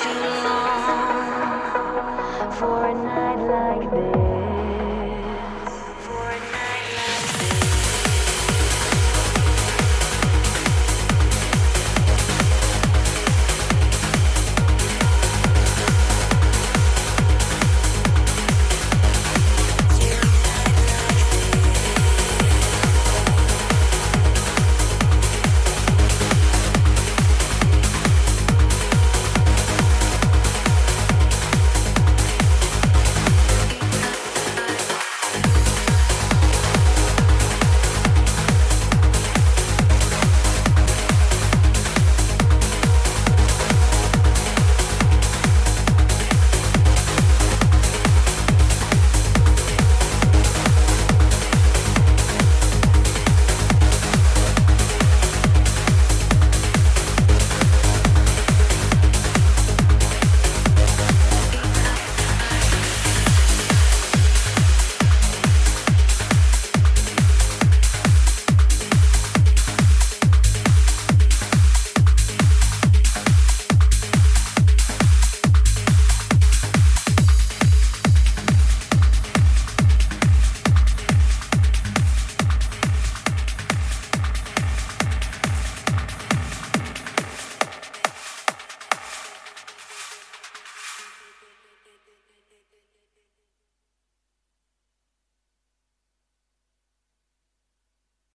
too long for a night.